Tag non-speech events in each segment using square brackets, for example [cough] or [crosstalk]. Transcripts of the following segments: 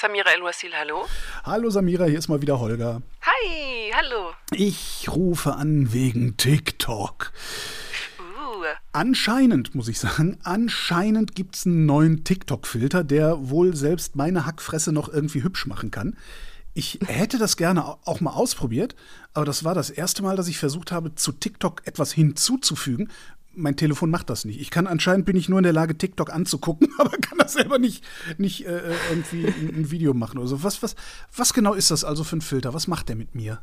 Samira El-Wasil, hallo. Hallo Samira, hier ist mal wieder Holger. Hi, hallo. Ich rufe an wegen TikTok. Uh, Anscheinend, muss ich sagen, anscheinend gibt es einen neuen TikTok-Filter, der wohl selbst meine Hackfresse noch irgendwie hübsch machen kann. Ich hätte das gerne au- auch mal ausprobiert, aber das war das erste Mal, dass ich versucht habe, zu TikTok etwas hinzuzufügen. Mein Telefon macht das nicht. Ich kann anscheinend bin ich nur in der Lage, TikTok anzugucken, [laughs] aber kann das selber nicht, nicht äh, äh, irgendwie ein, ein Video machen oder so. Was, was, was genau ist das also für ein Filter? Was macht der mit mir?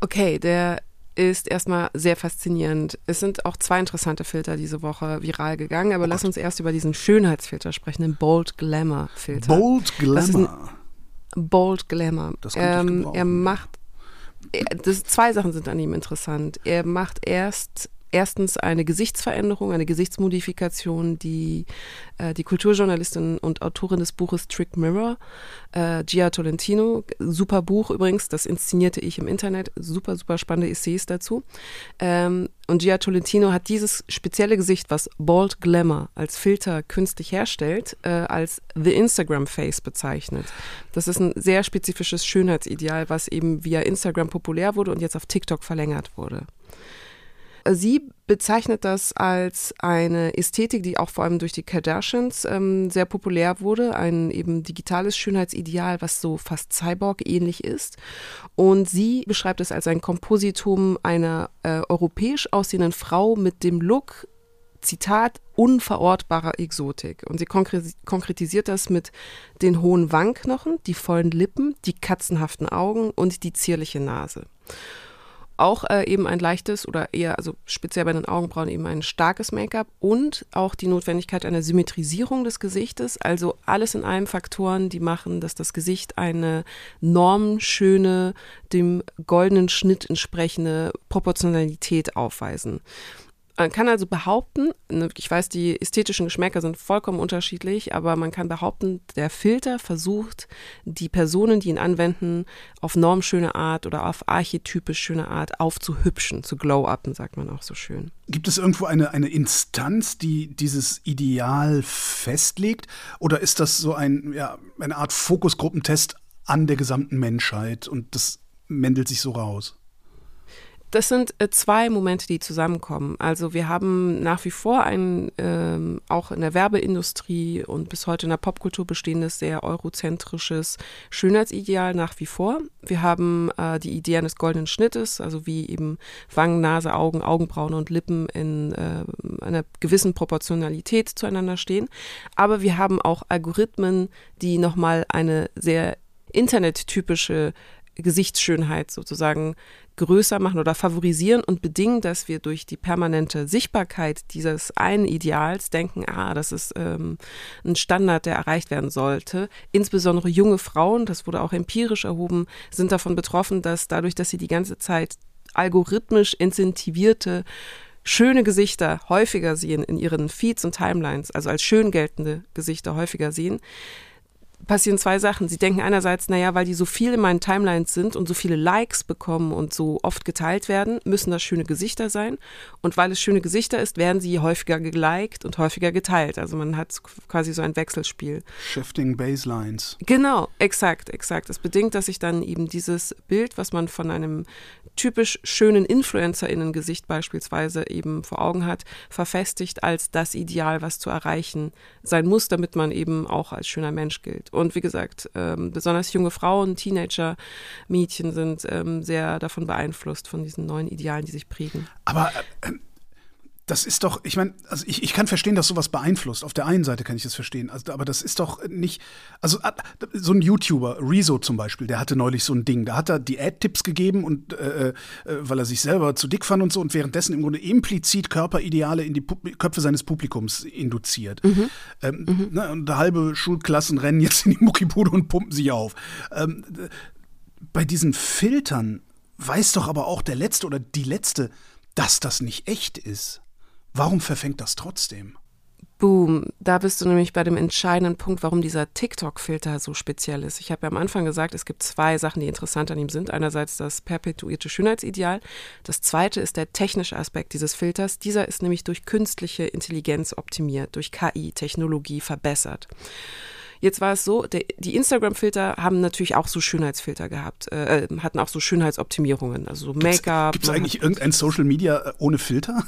okay, der ist erstmal sehr faszinierend. Es sind auch zwei interessante Filter diese Woche viral gegangen, aber lass uns erst über diesen Schönheitsfilter sprechen, den Bold Glamour Filter. Bold Glamour. Bold Glamour. Das ich ähm, gebrauchen. er macht, das, zwei Sachen sind an ihm interessant. Er macht erst erstens eine Gesichtsveränderung, eine Gesichtsmodifikation, die äh, die Kulturjournalistin und Autorin des Buches Trick Mirror, äh, Gia Tolentino, super Buch übrigens, das inszenierte ich im Internet, super, super spannende Essays dazu. Ähm, und Gia Tolentino hat dieses spezielle Gesicht, was Bald Glamour als Filter künstlich herstellt, äh, als The Instagram Face bezeichnet. Das ist ein sehr spezifisches Schönheitsideal, was eben via Instagram populär wurde und jetzt auf TikTok verlängert wurde. Sie bezeichnet das als eine Ästhetik, die auch vor allem durch die Kardashians ähm, sehr populär wurde, ein eben digitales Schönheitsideal, was so fast Cyborg-ähnlich ist. Und sie beschreibt es als ein Kompositum einer äh, europäisch aussehenden Frau mit dem Look, Zitat, unverortbarer Exotik. Und sie konkre- konkretisiert das mit den hohen Wangenknochen, die vollen Lippen, die katzenhaften Augen und die zierliche Nase. Auch äh, eben ein leichtes oder eher, also speziell bei den Augenbrauen eben ein starkes Make-up und auch die Notwendigkeit einer Symmetrisierung des Gesichtes. Also alles in allem Faktoren, die machen, dass das Gesicht eine normschöne, dem goldenen Schnitt entsprechende Proportionalität aufweisen. Man kann also behaupten, ne, ich weiß, die ästhetischen Geschmäcker sind vollkommen unterschiedlich, aber man kann behaupten, der Filter versucht, die Personen, die ihn anwenden, auf normschöne Art oder auf archetypisch schöne Art aufzuhübschen, zu glow-upen, sagt man auch so schön. Gibt es irgendwo eine, eine Instanz, die dieses Ideal festlegt? Oder ist das so ein, ja, eine Art Fokusgruppentest an der gesamten Menschheit und das mändelt sich so raus? Das sind äh, zwei Momente, die zusammenkommen. Also wir haben nach wie vor ein ähm, auch in der Werbeindustrie und bis heute in der Popkultur bestehendes sehr eurozentrisches Schönheitsideal nach wie vor. Wir haben äh, die Idee eines goldenen Schnittes, also wie eben Wangen, Nase, Augen, Augenbrauen und Lippen in äh, einer gewissen Proportionalität zueinander stehen. Aber wir haben auch Algorithmen, die nochmal eine sehr internettypische Gesichtsschönheit sozusagen größer machen oder favorisieren und bedingen, dass wir durch die permanente Sichtbarkeit dieses einen Ideals denken, ah, das ist ähm, ein Standard, der erreicht werden sollte. Insbesondere junge Frauen, das wurde auch empirisch erhoben, sind davon betroffen, dass dadurch, dass sie die ganze Zeit algorithmisch incentivierte schöne Gesichter häufiger sehen in ihren Feeds und Timelines, also als schön geltende Gesichter häufiger sehen, passieren zwei Sachen. Sie denken einerseits, naja, weil die so viel in meinen Timelines sind und so viele Likes bekommen und so oft geteilt werden, müssen das schöne Gesichter sein. Und weil es schöne Gesichter ist, werden sie häufiger geliked und häufiger geteilt. Also man hat quasi so ein Wechselspiel. Shifting Baselines. Genau, exakt, exakt. Das bedingt, dass sich dann eben dieses Bild, was man von einem typisch schönen InfluencerInnen-Gesicht beispielsweise eben vor Augen hat, verfestigt als das Ideal, was zu erreichen sein muss, damit man eben auch als schöner Mensch gilt. Und wie gesagt, ähm, besonders junge Frauen, Teenager, Mädchen sind ähm, sehr davon beeinflusst, von diesen neuen Idealen, die sich prägen. Aber äh, das ist doch, ich meine, also ich, ich kann verstehen, dass sowas beeinflusst. Auf der einen Seite kann ich das verstehen. Also, aber das ist doch nicht, also äh, so ein YouTuber, Rezo zum Beispiel, der hatte neulich so ein Ding. Da hat er Diät-Tipps gegeben und äh, äh, weil er sich selber zu dick fand und so und währenddessen im Grunde implizit Körperideale in die Pub Köpfe seines Publikums induziert. Ähm, Ne, und halbe Schulklassen rennen jetzt in die Muckibude und pumpen sich auf. Ähm, bei diesen Filtern weiß doch aber auch der Letzte oder die Letzte, dass das nicht echt ist. Warum verfängt das trotzdem? Boom, da bist du nämlich bei dem entscheidenden Punkt, warum dieser TikTok-Filter so speziell ist. Ich habe ja am Anfang gesagt, es gibt zwei Sachen, die interessant an ihm sind. Einerseits das perpetuierte Schönheitsideal. Das zweite ist der technische Aspekt dieses Filters. Dieser ist nämlich durch künstliche Intelligenz optimiert, durch KI, Technologie verbessert. Jetzt war es so, der, die Instagram-Filter haben natürlich auch so Schönheitsfilter gehabt, äh, äh hatten auch so Schönheitsoptimierungen, also so Make-up. Gibt es eigentlich irgendein Social Media äh, ohne Filter?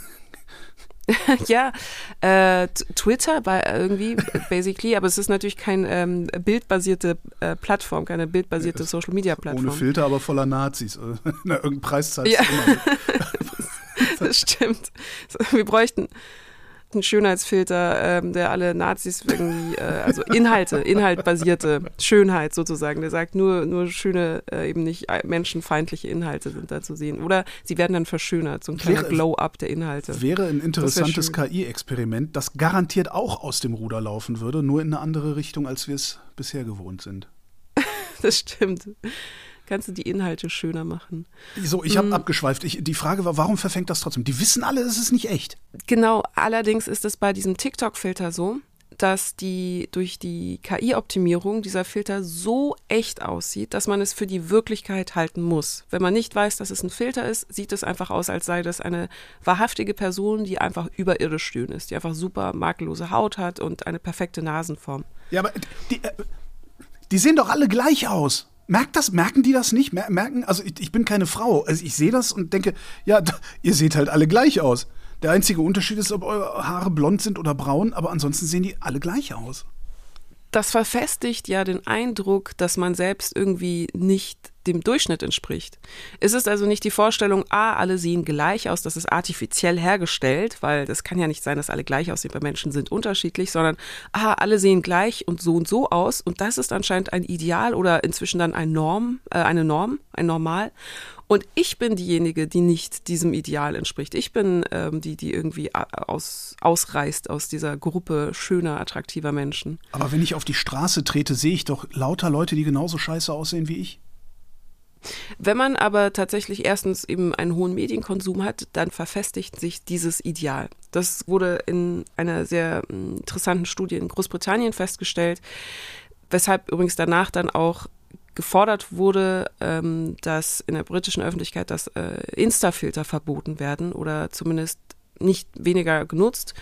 [laughs] ja, äh, Twitter bei irgendwie basically, aber es ist natürlich kein ähm, bildbasierte äh, Plattform, keine bildbasierte Social Media Plattform. Ohne Filter, aber voller Nazis. [laughs] Na, irgendein Preis zahlt ja. [laughs] das stimmt. Wir bräuchten einen Schönheitsfilter, ähm, der alle Nazis irgendwie, äh, also Inhalte, [laughs] inhaltbasierte Schönheit sozusagen, der sagt, nur, nur schöne, äh, eben nicht menschenfeindliche Inhalte sind da zu sehen. Oder sie werden dann verschönert, so ein kleiner Glow-up der Inhalte. Wäre ein interessantes KI-Experiment, das garantiert auch aus dem Ruder laufen würde, nur in eine andere Richtung, als wir es bisher gewohnt sind. [laughs] das stimmt kannst du die Inhalte schöner machen. So, ich habe mhm. abgeschweift. Ich, die Frage war, warum verfängt das trotzdem? Die wissen alle, es ist nicht echt. Genau, allerdings ist es bei diesem TikTok-Filter so, dass die durch die KI-Optimierung dieser Filter so echt aussieht, dass man es für die Wirklichkeit halten muss. Wenn man nicht weiß, dass es ein Filter ist, sieht es einfach aus, als sei das eine wahrhaftige Person, die einfach überirdisch schön ist, die einfach super makellose Haut hat und eine perfekte Nasenform. Ja, aber die, äh, die sehen doch alle gleich aus. Merkt das, merken die das nicht? Merken, also ich, ich bin keine Frau. Also ich sehe das und denke, ja, ihr seht halt alle gleich aus. Der einzige Unterschied ist, ob eure Haare blond sind oder braun, aber ansonsten sehen die alle gleich aus das verfestigt ja den Eindruck, dass man selbst irgendwie nicht dem Durchschnitt entspricht. Es ist also nicht die Vorstellung, ah, alle sehen gleich aus, das ist artifiziell hergestellt, weil das kann ja nicht sein, dass alle gleich aussehen, weil Menschen sind unterschiedlich, sondern ah, alle sehen gleich und so und so aus und das ist anscheinend ein Ideal oder inzwischen dann ein Norm, äh, eine Norm, ein Normal. Und ich bin diejenige, die nicht diesem Ideal entspricht. Ich bin ähm, die, die irgendwie aus, ausreißt aus dieser Gruppe schöner, attraktiver Menschen. Aber wenn ich auf die Straße trete, sehe ich doch lauter Leute, die genauso scheiße aussehen wie ich. Wenn man aber tatsächlich erstens eben einen hohen Medienkonsum hat, dann verfestigt sich dieses Ideal. Das wurde in einer sehr hm, interessanten Studie in Großbritannien festgestellt, weshalb übrigens danach dann auch gefordert wurde, ähm, dass in der britischen Öffentlichkeit dass äh, Insta-Filter verboten werden oder zumindest nicht weniger genutzt.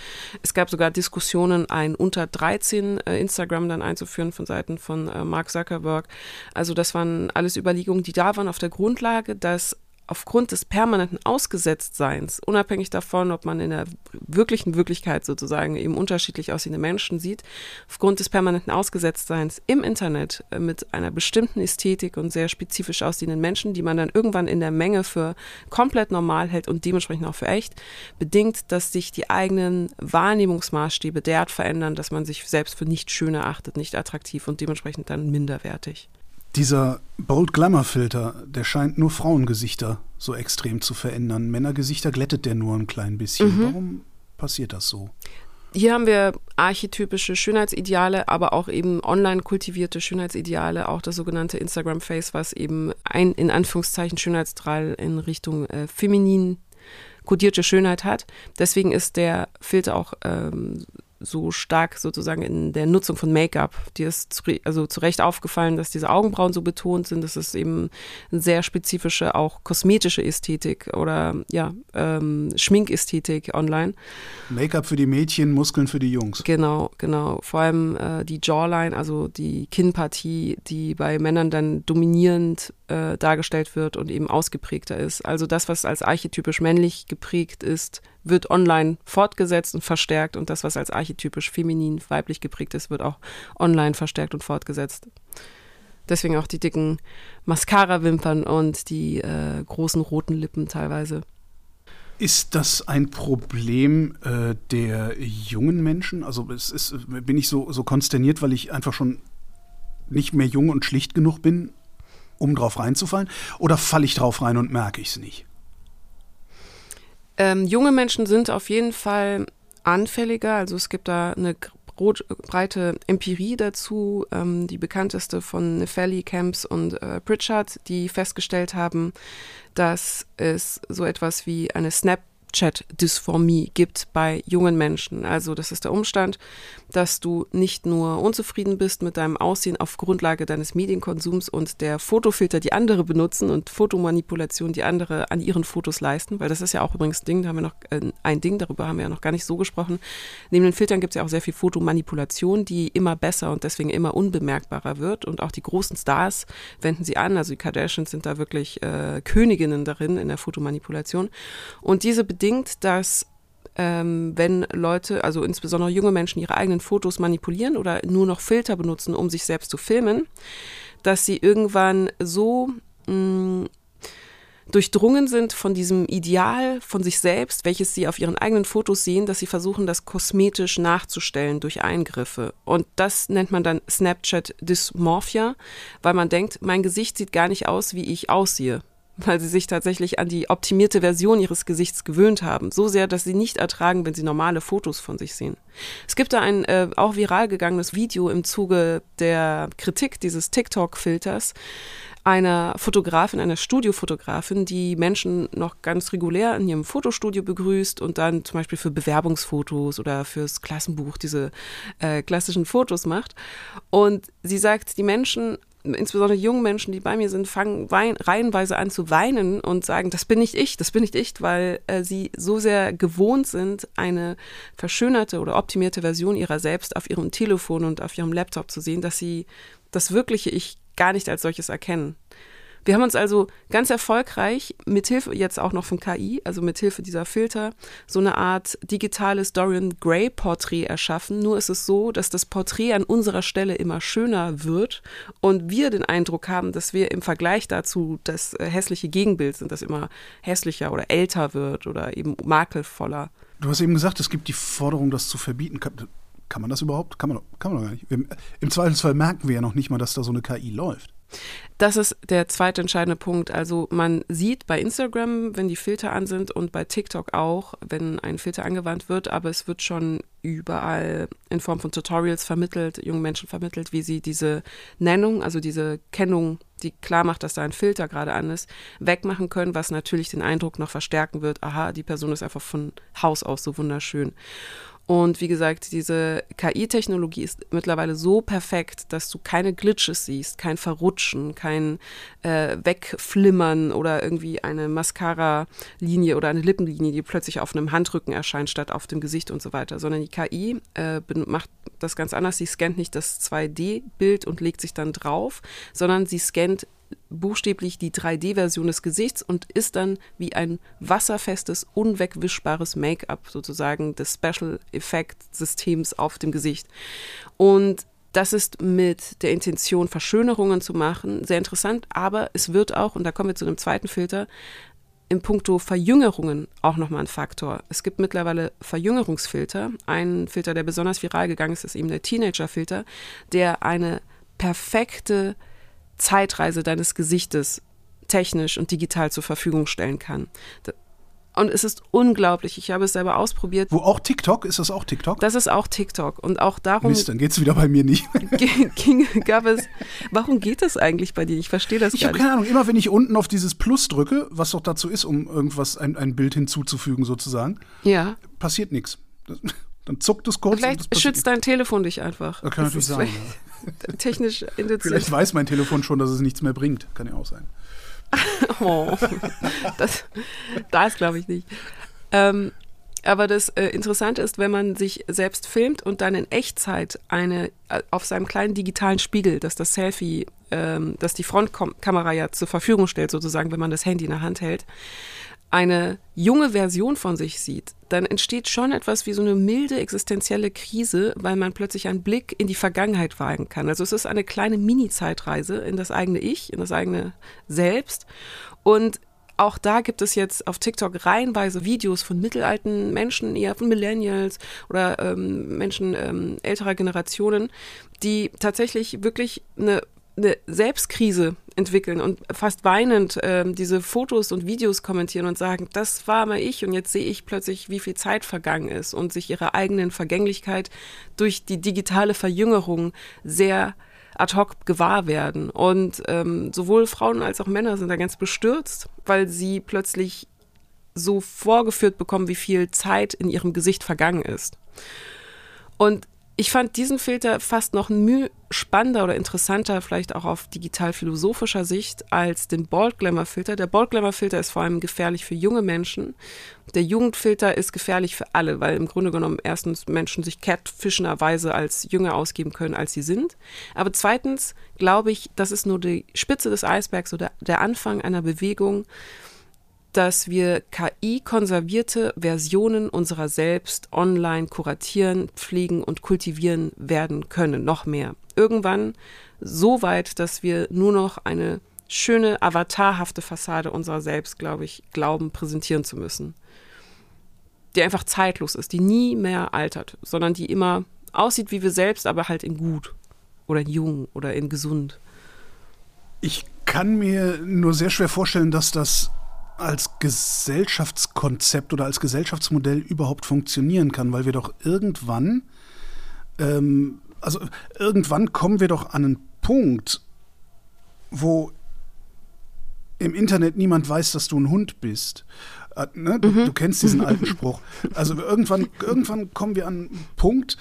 Es gab sogar Diskussionen, ein unter 13 äh, Instagram dann einzuführen von Seiten von äh, Mark Zuckerberg. Also das waren alles Überlegungen, die da waren auf der Grundlage, dass aufgrund des permanenten Ausgesetztseins, unabhängig davon, ob man in der wirklichen Wirklichkeit sozusagen eben unterschiedlich aussehende Menschen sieht, aufgrund des permanenten Ausgesetztseins im Internet äh, mit einer bestimmten Ästhetik und sehr spezifisch aussehenden Menschen, die man dann irgendwann in der Menge für komplett normal hält und dementsprechend auch für echt, bedingt, dass sich die eigenen Wahrnehmungsmaßstäbe derart verändern, dass man sich selbst für nicht schön erachtet, nicht attraktiv und dementsprechend dann minderwertig. Dieser Bold Glamour Filter, der scheint nur Frauengesichter so extrem zu verändern. Männergesichter glättet der nur ein klein bisschen. Mhm. Warum passiert das so? Hier haben wir archetypische Schönheitsideale, aber auch eben online kultivierte Schönheitsideale, auch das sogenannte Instagram Face, was eben ein in Anführungszeichen Schönheitsstrahl in Richtung äh, feminin kodierte Schönheit hat. Deswegen ist der Filter auch ähm, so stark sozusagen in der Nutzung von Make-up. Dir ist zu, also zu Recht aufgefallen, dass diese Augenbrauen so betont sind. Das ist eben eine sehr spezifische, auch kosmetische Ästhetik oder ja, ähm, Schminkästhetik online. Make-up für die Mädchen, Muskeln für die Jungs. Genau, genau. Vor allem äh, die Jawline, also die Kinnpartie, die bei Männern dann dominierend äh, dargestellt wird und eben ausgeprägter ist. Also das, was als archetypisch männlich geprägt ist, wird online fortgesetzt und verstärkt und das, was als archetypisch feminin, weiblich geprägt ist, wird auch online verstärkt und fortgesetzt. Deswegen auch die dicken Mascara-Wimpern und die äh, großen roten Lippen teilweise. Ist das ein Problem äh, der jungen Menschen? Also es ist, bin ich so, so konsterniert, weil ich einfach schon nicht mehr jung und schlicht genug bin, um drauf reinzufallen? Oder falle ich drauf rein und merke ich es nicht? Ähm, junge Menschen sind auf jeden Fall anfälliger. Also es gibt da eine breite Empirie dazu, ähm, die bekannteste von Nefelli, Camps und äh, Pritchard, die festgestellt haben, dass es so etwas wie eine Snap Snapchat-Dysphormie gibt bei jungen Menschen. Also das ist der Umstand, dass du nicht nur unzufrieden bist mit deinem Aussehen auf Grundlage deines Medienkonsums und der Fotofilter, die andere benutzen und Fotomanipulation, die andere an ihren Fotos leisten, weil das ist ja auch übrigens Ding, da haben wir noch äh, ein Ding, darüber haben wir ja noch gar nicht so gesprochen. Neben den Filtern gibt es ja auch sehr viel Fotomanipulation, die immer besser und deswegen immer unbemerkbarer wird und auch die großen Stars wenden sie an, also die Kardashians sind da wirklich äh, Königinnen darin in der Fotomanipulation und diese bedingt, dass ähm, wenn Leute, also insbesondere junge Menschen, ihre eigenen Fotos manipulieren oder nur noch Filter benutzen, um sich selbst zu filmen, dass sie irgendwann so mh, mm, durchdrungen sind von diesem Ideal von sich selbst, welches sie auf ihren eigenen Fotos sehen, dass sie versuchen, das kosmetisch nachzustellen durch Eingriffe. Und das nennt man dann Snapchat Dysmorphia, weil man denkt, mein Gesicht sieht gar nicht aus, wie ich aussehe weil sie sich tatsächlich an die optimierte Version ihres Gesichts gewöhnt haben. So sehr, dass sie nicht ertragen, wenn sie normale Fotos von sich sehen. Es gibt da ein äh, auch viral gegangenes Video im Zuge der Kritik dieses TikTok-Filters einer Fotografin, einer Studiofotografin, die Menschen noch ganz regulär in ihrem Fotostudio begrüßt und dann zum Beispiel für Bewerbungsfotos oder fürs Klassenbuch diese äh, klassischen Fotos macht. Und sie sagt, die Menschen insbesondere junge Menschen, die bei mir sind, fangen wein, reihenweise an zu weinen und sagen, das bin nicht ich, das bin nicht ich, weil äh, sie so sehr gewohnt sind, eine verschönerte oder optimierte Version ihrer selbst auf ihrem Telefon und auf ihrem Laptop zu sehen, dass sie das wirkliche Ich gar nicht als solches erkennen. Wir haben uns also ganz erfolgreich mithilfe jetzt auch noch von KI, also mithilfe dieser Filter, so eine Art digitales Dorian Gray Porträt erschaffen. Nur ist es so, dass das Porträt an unserer Stelle immer schöner wird und wir den Eindruck haben, dass wir im Vergleich dazu das äh, hässliche Gegenbild sind, das immer hässlicher oder älter wird oder eben makelvoller. Du hast eben gesagt, es gibt die Forderung, das zu verbieten. Kann, man das überhaupt? Kann man, kann man doch gar nicht. Im Zweifelsfall merken wir ja noch nicht mal, dass da so eine KI läuft. Das ist der zweite entscheidende Punkt. Also man sieht bei Instagram, wenn die Filter an sind und bei TikTok auch, wenn ein Filter angewandt wird, aber es wird schon überall in Form von Tutorials vermittelt, jungen Menschen vermittelt, wie sie diese Nennung, also diese Kennung, die klar macht, dass da ein Filter gerade an ist, wegmachen können, was natürlich den Eindruck noch verstärken wird, aha, die Person ist einfach von Haus aus so wunderschön. Und wie gesagt, diese KI-Technologie ist mittlerweile so perfekt, dass du keine Glitches siehst, kein Verrutschen, kein äh, Wegflimmern oder irgendwie eine Mascara-Linie oder eine Lippenlinie, die plötzlich auf einem Handrücken erscheint statt auf dem Gesicht und so weiter, sondern die KI äh, macht das ganz anders. Sie scannt nicht das 2D-Bild und legt sich dann drauf, sondern sie scannt buchstäblich die 3D-Version des Gesichts und ist dann wie ein wasserfestes, unwegwischbares Make-up sozusagen des Special Effect Systems auf dem Gesicht. Und das ist mit der Intention, Verschönerungen zu machen, sehr interessant, aber es wird auch, und da kommen wir zu einem zweiten Filter, in puncto Verjüngerungen auch nochmal ein Faktor. Es gibt mittlerweile Verjüngerungsfilter. Ein Filter, der besonders viral gegangen ist, ist eben der Teenager-Filter, der eine perfekte Zeitreise deines Gesichtes technisch und digital zur Verfügung stellen kann. Und es ist unglaublich. Ich habe es selber ausprobiert. Wo auch TikTok? Ist das auch TikTok? Das ist auch TikTok. Und auch darum. Mist, dann geht es wieder bei mir nicht. [laughs] ging, gab es. Warum geht das eigentlich bei dir? Ich verstehe das ich gar nicht. Ich habe keine Ahnung. Immer wenn ich unten auf dieses Plus drücke, was doch dazu ist, um irgendwas, ein, ein Bild hinzuzufügen sozusagen, ja. passiert nichts. [laughs] Dann zuckt es kurz. Vielleicht schützt dein Telefon dich einfach. Das kann das natürlich sein. Ja. Technisch induziert. Vielleicht weiß mein Telefon schon, dass es nichts mehr bringt. Kann ja auch sein. [laughs] oh, das, das glaube ich nicht. Ähm, aber das äh, Interessante ist, wenn man sich selbst filmt und dann in Echtzeit eine äh, auf seinem kleinen digitalen Spiegel, dass das Selfie, ähm, dass die Frontkamera ja zur Verfügung stellt, sozusagen, wenn man das Handy in der Hand hält, eine junge Version von sich sieht, dann entsteht schon etwas wie so eine milde existenzielle Krise, weil man plötzlich einen Blick in die Vergangenheit wagen kann. Also es ist eine kleine Mini-Zeitreise in das eigene Ich, in das eigene Selbst. Und auch da gibt es jetzt auf TikTok reihenweise Videos von mittelalten Menschen, eher von Millennials oder ähm, Menschen ähm, älterer Generationen, die tatsächlich wirklich eine eine Selbstkrise entwickeln und fast weinend ähm, diese Fotos und Videos kommentieren und sagen, das war mal ich und jetzt sehe ich plötzlich, wie viel Zeit vergangen ist und sich ihrer eigenen Vergänglichkeit durch die digitale Verjüngerung sehr ad hoc gewahr werden. Und ähm, sowohl Frauen als auch Männer sind da ganz bestürzt, weil sie plötzlich so vorgeführt bekommen, wie viel Zeit in ihrem Gesicht vergangen ist. Und ich fand diesen Filter fast noch müh spannender oder interessanter, vielleicht auch auf digital-philosophischer Sicht, als den Bald Glamour Filter. Der Bald Glamour Filter ist vor allem gefährlich für junge Menschen. Der Jugendfilter ist gefährlich für alle, weil im Grunde genommen erstens Menschen sich catfischenderweise als jünger ausgeben können, als sie sind. Aber zweitens glaube ich, das ist nur die Spitze des Eisbergs oder der Anfang einer Bewegung, dass wir KI-konservierte Versionen unserer selbst online kuratieren, pflegen und kultivieren werden können, noch mehr. Irgendwann so weit, dass wir nur noch eine schöne, avatarhafte Fassade unserer selbst, glaube ich, glauben, präsentieren zu müssen. Die einfach zeitlos ist, die nie mehr altert, sondern die immer aussieht wie wir selbst, aber halt in gut oder in jung oder in gesund. Ich kann mir nur sehr schwer vorstellen, dass das als Gesellschaftskonzept oder als Gesellschaftsmodell überhaupt funktionieren kann, weil wir doch irgendwann, ähm, also irgendwann kommen wir doch an einen Punkt, wo im Internet niemand weiß, dass du ein Hund bist. Äh, ne? du, mhm. du, kennst diesen alten [laughs] Spruch. Also irgendwann, irgendwann kommen wir an einen Punkt,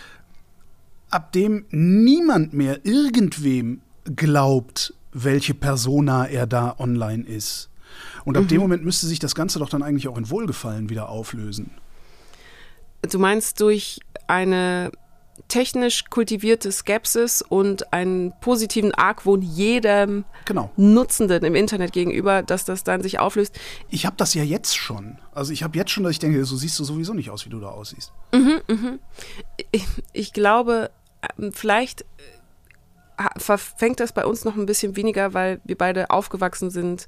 ab dem niemand mehr irgendwem glaubt, welche Persona er da online ist. Und ab mhm. dem Moment müsste sich das Ganze doch dann eigentlich auch in Wohlgefallen wieder auflösen. Du meinst durch eine technisch kultivierte Skepsis und einen positiven Argwohn jedem genau. Nutzenden im Internet gegenüber, dass das dann sich auflöst. Ich habe das ja jetzt schon. Also ich habe jetzt schon, dass ich denke, so siehst du sowieso nicht aus, wie du da aussiehst. Mhm, mh. ich, ich glaube, ähm, vielleicht äh, verfängt das bei uns noch ein bisschen weniger, weil wir beide aufgewachsen sind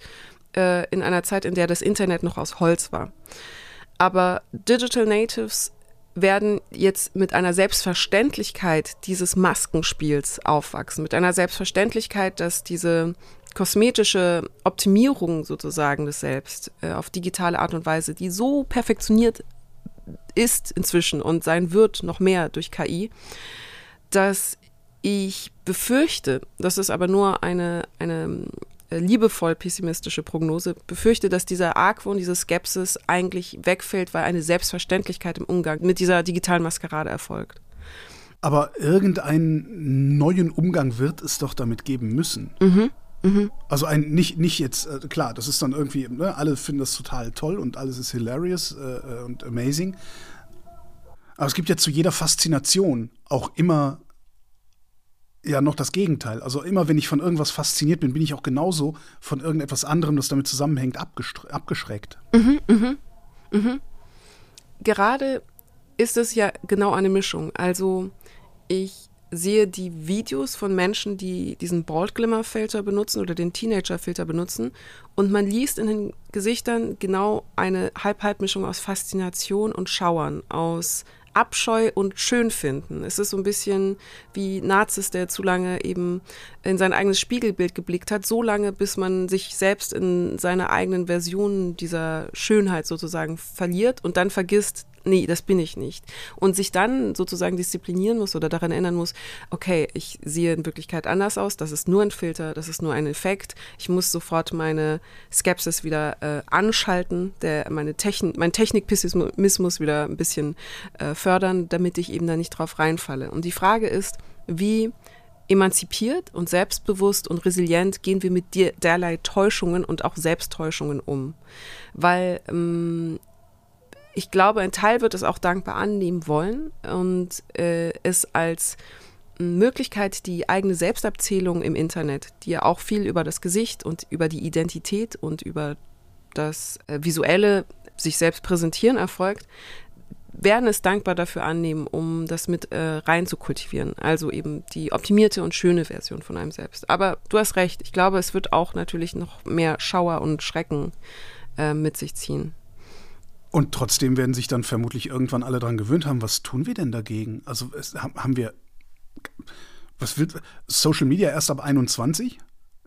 äh, in einer Zeit, in der das Internet noch aus Holz war. Aber Digital Natives werden jetzt mit einer Selbstverständlichkeit dieses Maskenspiels aufwachsen, mit einer Selbstverständlichkeit, dass diese kosmetische Optimierung sozusagen des Selbst äh, auf digitale Art und Weise, die so perfektioniert ist inzwischen und sein wird noch mehr durch KI, dass ich befürchte, das ist aber nur eine, eine liebevoll pessimistische Prognose, befürchte, dass dieser Argwohn, diese Skepsis eigentlich wegfällt, weil eine Selbstverständlichkeit im Umgang mit dieser digitalen Maskerade erfolgt. Aber irgendeinen neuen Umgang wird es doch damit geben müssen. Mhm. Mhm. Also ein nicht, nicht jetzt, äh, klar, das ist dann irgendwie, ne, alle finden das total toll und alles ist hilarious äh, äh und amazing. Aber es gibt ja zu jeder Faszination auch immer ja noch das Gegenteil. Also immer, wenn ich von irgendwas fasziniert bin, bin ich auch genauso von irgendetwas anderem, das damit zusammenhängt, abgeschreckt. Mhm, mhm, mhm. Gerade ist es ja genau eine Mischung. Also ich sehe die Videos von Menschen, die diesen Bald Glimmer Filter benutzen oder den Teenager Filter benutzen und man liest in den Gesichtern genau eine Halb-Halb-Mischung aus Faszination und Schauern, aus Abscheu und schön finden. Es ist so ein bisschen wie Nazis, der zu lange eben in sein eigenes Spiegelbild geblickt hat, so lange, bis man sich selbst in seiner eigenen Version dieser Schönheit sozusagen verliert und dann vergisst, nee, das bin ich nicht. Und sich dann sozusagen disziplinieren muss oder daran erinnern muss, okay, ich sehe in Wirklichkeit anders aus, das ist nur ein Filter, das ist nur ein Effekt. Ich muss sofort meine Skepsis wieder äh, anschalten, der, meine Techn mein Technikpessimismus wieder ein bisschen äh, fördern, damit ich eben da nicht drauf reinfalle. Und die Frage ist, wie emanzipiert und selbstbewusst und resilient gehen wir mit derlei Täuschungen und auch Selbsttäuschungen um. Weil ähm, ich glaube, ein Teil wird es auch dankbar annehmen wollen und äh, es als Möglichkeit, die eigene Selbstabzählung im Internet, die ja auch viel über das Gesicht und über die Identität und über das äh, visuelle sich selbst präsentieren erfolgt, werden es dankbar dafür annehmen, um das mit äh, rein zu kultivieren. Also eben die optimierte und schöne Version von einem selbst. Aber du hast recht, ich glaube, es wird auch natürlich noch mehr Schauer und Schrecken äh, mit sich ziehen. Und trotzdem werden sich dann vermutlich irgendwann alle daran gewöhnt haben, was tun wir denn dagegen? Also es, haben wir, was will, Social Media erst ab 21?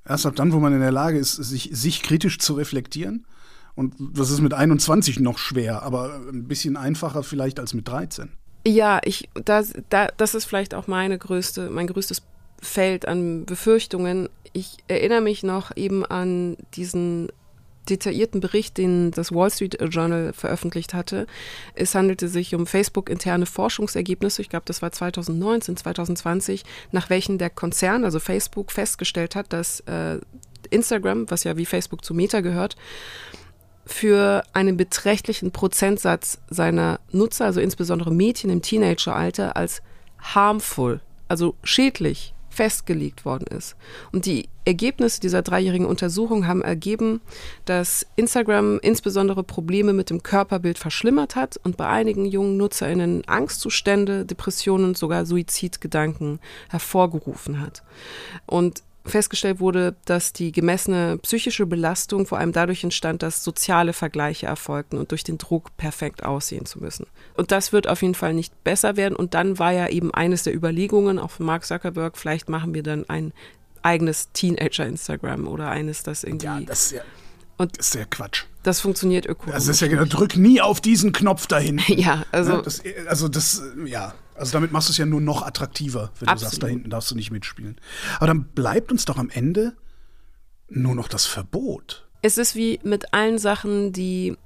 Erst ab dann, wo man in der Lage ist, sich, sich kritisch zu reflektieren? Und das ist mit 21 noch schwer, aber ein bisschen einfacher vielleicht als mit 13. Ja, ich, das, da, das ist vielleicht auch meine größte, mein größtes Feld an Befürchtungen. Ich erinnere mich noch eben an diesen detaillierten Bericht, den das Wall Street Journal veröffentlicht hatte. Es handelte sich um Facebook-interne Forschungsergebnisse, ich glaube, das war 2019, 2020, nach welchen der Konzern, also Facebook, festgestellt hat, dass äh, Instagram, was ja wie Facebook zu Meta gehört, für einen beträchtlichen Prozentsatz seiner Nutzer, also insbesondere Mädchen im Teenageralter, als harmful, also schädlich festgelegt worden ist. Und die Ergebnisse dieser dreijährigen Untersuchung haben ergeben, dass Instagram insbesondere Probleme mit dem Körperbild verschlimmert hat und bei einigen jungen Nutzerinnen Angstzustände, Depressionen und sogar Suizidgedanken hervorgerufen hat. Und festgestellt wurde, dass die gemessene psychische Belastung vor allem dadurch entstand, dass soziale Vergleiche erfolgten und durch den Druck perfekt aussehen zu müssen. Und das wird auf jeden Fall nicht besser werden. Und dann war ja eben eines der Überlegungen auch von Mark Zuckerberg, vielleicht machen wir dann ein eigenes Teenager-Instagram oder eines, das irgendwie. Ja, das ist ja, und das ist ja Quatsch. Das funktioniert ökonomisch. Das ist ja genau, drück nie auf diesen Knopf dahin. [laughs] ja, also. Ja, das, also das, ja. Also damit machst du es ja nur noch attraktiver, wenn Absolut. du sagst, da hinten darfst du nicht mitspielen. Aber dann bleibt uns doch am Ende nur noch das Verbot. Es ist wie mit allen Sachen, die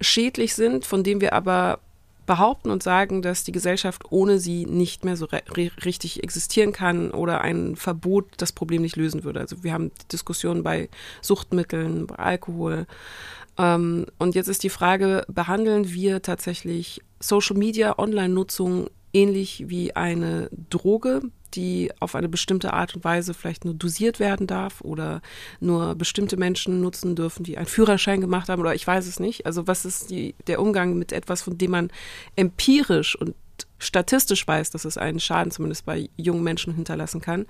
schädlich sind, von denen wir aber behaupten und sagen, dass die Gesellschaft ohne sie nicht mehr so richtig existieren kann oder ein Verbot das Problem nicht lösen würde. Also wir haben Diskussionen bei Suchtmitteln, bei Alkohol. Ähm, und jetzt ist die Frage, behandeln wir tatsächlich Social Media, Online-Nutzung ähnlich wie eine Droge, die auf eine bestimmte Art und Weise vielleicht nur dosiert werden darf oder nur bestimmte Menschen nutzen dürfen, die einen Führerschein gemacht haben oder ich weiß es nicht. Also was ist die, der Umgang mit etwas, von dem man empirisch und statistisch weiß, dass es einen Schaden zumindest bei jungen Menschen hinterlassen kann.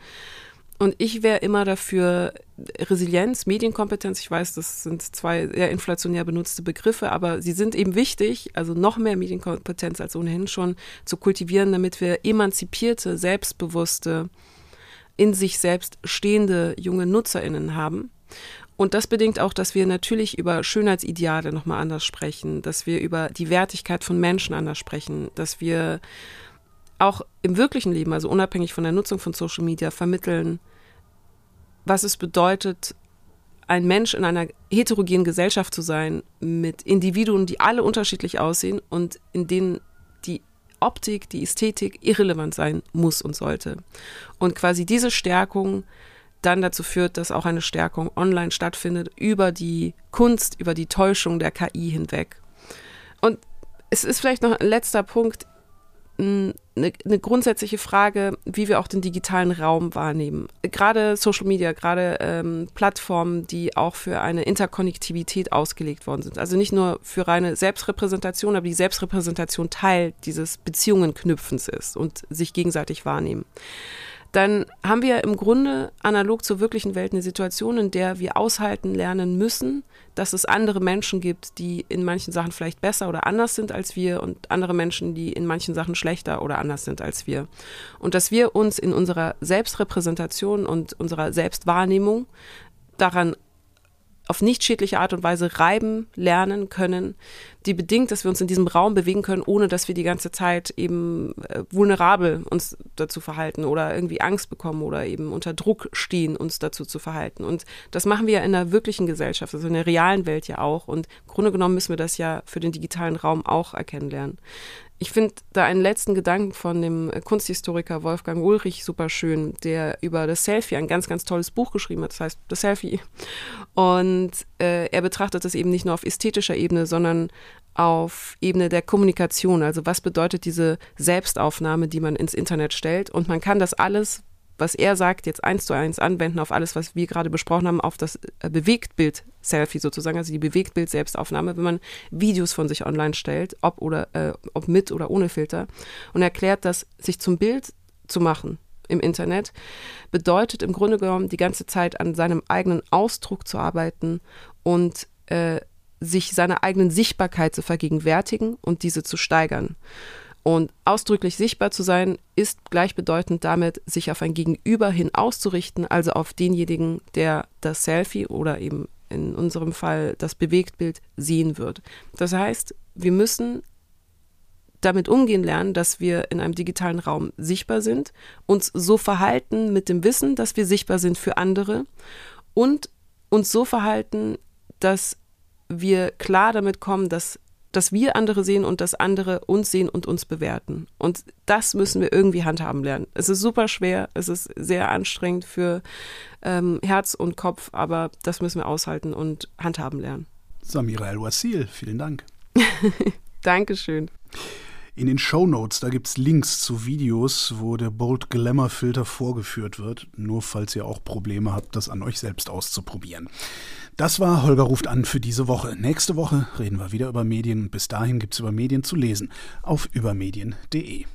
Und ich wäre immer dafür Resilienz, Medienkompetenz. Ich weiß, das sind zwei sehr inflationär benutzte Begriffe, aber sie sind eben wichtig, also noch mehr Medienkompetenz als ohnehin schon zu kultivieren, damit wir emanzipierte, selbstbewusste, in sich selbst stehende junge NutzerInnen haben. Und das bedingt auch, dass wir natürlich über Schönheitsideale nochmal anders sprechen, dass wir über die Wertigkeit von Menschen anders sprechen, dass wir auch im wirklichen Leben, also unabhängig von der Nutzung von Social Media, vermitteln, was es bedeutet, ein Mensch in einer heterogenen Gesellschaft zu sein, mit Individuen, die alle unterschiedlich aussehen und in denen die Optik, die Ästhetik irrelevant sein muss und sollte. Und quasi diese Stärkung dann dazu führt, dass auch eine Stärkung online stattfindet über die Kunst, über die Täuschung der KI hinweg. Und es ist vielleicht noch ein letzter Punkt eine, eine, grundsätzliche Frage, wie wir auch den digitalen Raum wahrnehmen. Gerade Social Media, gerade ähm, Plattformen, die auch für eine Interkonnektivität ausgelegt worden sind. Also nicht nur für reine Selbstrepräsentation, aber die Selbstrepräsentation Teil dieses Beziehungenknüpfens ist und sich gegenseitig wahrnehmen dann haben wir im Grunde analog zur wirklichen Welt eine Situation, in der wir aushalten lernen müssen, dass es andere Menschen gibt, die in manchen Sachen vielleicht besser oder anders sind als wir und andere Menschen, die in manchen Sachen schlechter oder anders sind als wir. Und dass wir uns in unserer Selbstrepräsentation und unserer Selbstwahrnehmung daran auf nicht schädliche Art und Weise reiben lernen können, die bedingt, dass wir uns in diesem Raum bewegen können, ohne dass wir die ganze Zeit eben äh, vulnerabel uns dazu verhalten oder irgendwie Angst bekommen oder eben unter Druck stehen, uns dazu zu verhalten. Und das machen wir ja in der wirklichen Gesellschaft, also in der realen Welt ja auch. Und im Grunde genommen müssen wir das ja für den digitalen Raum auch erkennen lernen. Ich finde da einen letzten Gedanken von dem Kunsthistoriker Wolfgang Ulrich super schön, der über das Selfie ein ganz, ganz tolles Buch geschrieben hat, das heißt das Selfie. Und äh, er betrachtet das eben nicht nur auf ästhetischer Ebene, sondern auf Ebene der Kommunikation. Also was bedeutet diese Selbstaufnahme, die man ins Internet stellt? Und man kann das alles was er sagt, jetzt eins zu eins anwenden auf alles, was wir gerade besprochen haben, auf das äh, Bewegtbild-Selfie sozusagen, also die Bewegtbild-Selbstaufnahme, wenn man Videos von sich online stellt, ob oder äh, ob mit oder ohne Filter und erklärt, dass sich zum Bild zu machen im Internet bedeutet im Grunde genommen die ganze Zeit an seinem eigenen Ausdruck zu arbeiten und äh, sich seiner eigenen Sichtbarkeit zu vergegenwärtigen und diese zu steigern. Und ausdrücklich sichtbar zu sein, ist gleichbedeutend damit, sich auf ein Gegenüber hin auszurichten, also auf denjenigen, der das Selfie oder eben in unserem Fall das Bewegtbild sehen wird. Das heißt, wir müssen damit umgehen lernen, dass wir in einem digitalen Raum sichtbar sind, uns so verhalten mit dem Wissen, dass wir sichtbar sind für andere und uns so verhalten, dass wir klar damit kommen, dass, dass wir andere sehen und dass andere uns sehen und uns bewerten. Und das müssen wir irgendwie handhaben lernen. Es ist super schwer, es ist sehr anstrengend für ähm, Herz und Kopf, aber das müssen wir aushalten und handhaben lernen. Samira El-Wasil, vielen Dank. [laughs] Dankeschön. In den Show Notes, da gibt es Links zu Videos, wo der Bold Glamour Filter vorgeführt wird, nur falls ihr auch Probleme habt, das an euch selbst auszuprobieren. Das war Holger ruft an für diese Woche. Nächste Woche reden wir wieder über Medien. Bis dahin gibt es über Medien zu lesen auf übermedien.de.